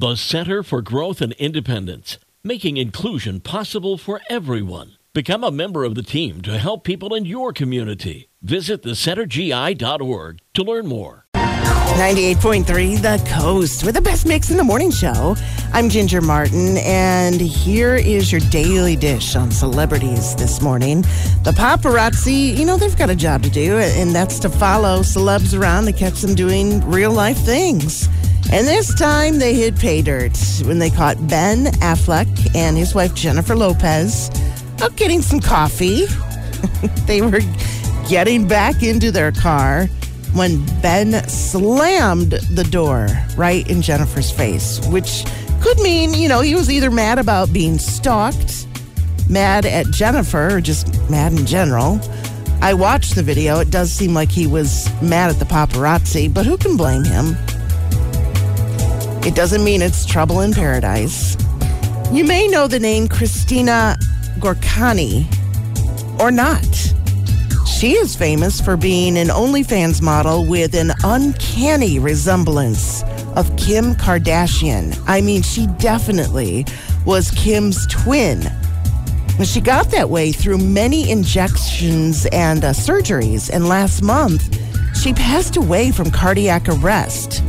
The Center for Growth and Independence, making inclusion possible for everyone. Become a member of the team to help people in your community. Visit thecentergi.org to learn more. 98.3 The Coast with the best mix in the morning show. I'm Ginger Martin, and here is your daily dish on celebrities this morning. The paparazzi, you know, they've got a job to do, and that's to follow celebs around to catch them doing real life things. And this time they hit pay dirt when they caught Ben Affleck and his wife Jennifer Lopez out getting some coffee. they were getting back into their car when Ben slammed the door right in Jennifer's face, which could mean, you know, he was either mad about being stalked, mad at Jennifer, or just mad in general. I watched the video. It does seem like he was mad at the paparazzi, but who can blame him? It doesn't mean it's trouble in paradise. You may know the name Christina Gourkani or not. She is famous for being an OnlyFans model with an uncanny resemblance of Kim Kardashian. I mean, she definitely was Kim's twin. And she got that way through many injections and uh, surgeries. And last month, she passed away from cardiac arrest.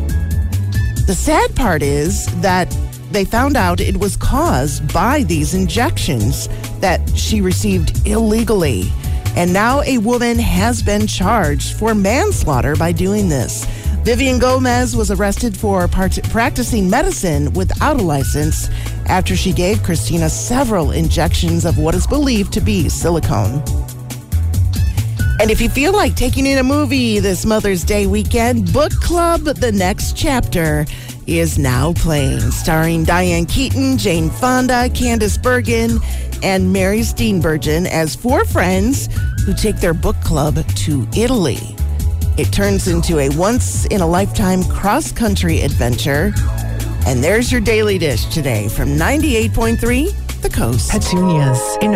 The sad part is that they found out it was caused by these injections that she received illegally. And now a woman has been charged for manslaughter by doing this. Vivian Gomez was arrested for part- practicing medicine without a license after she gave Christina several injections of what is believed to be silicone. And if you feel like taking in a movie this Mother's Day weekend, Book Club The Next Chapter is now playing, starring Diane Keaton, Jane Fonda, Candice Bergen, and Mary Steenburgen as four friends who take their book club to Italy. It turns into a once in a lifetime cross country adventure. And there's your daily dish today from 98.3 The Coast. Petunias in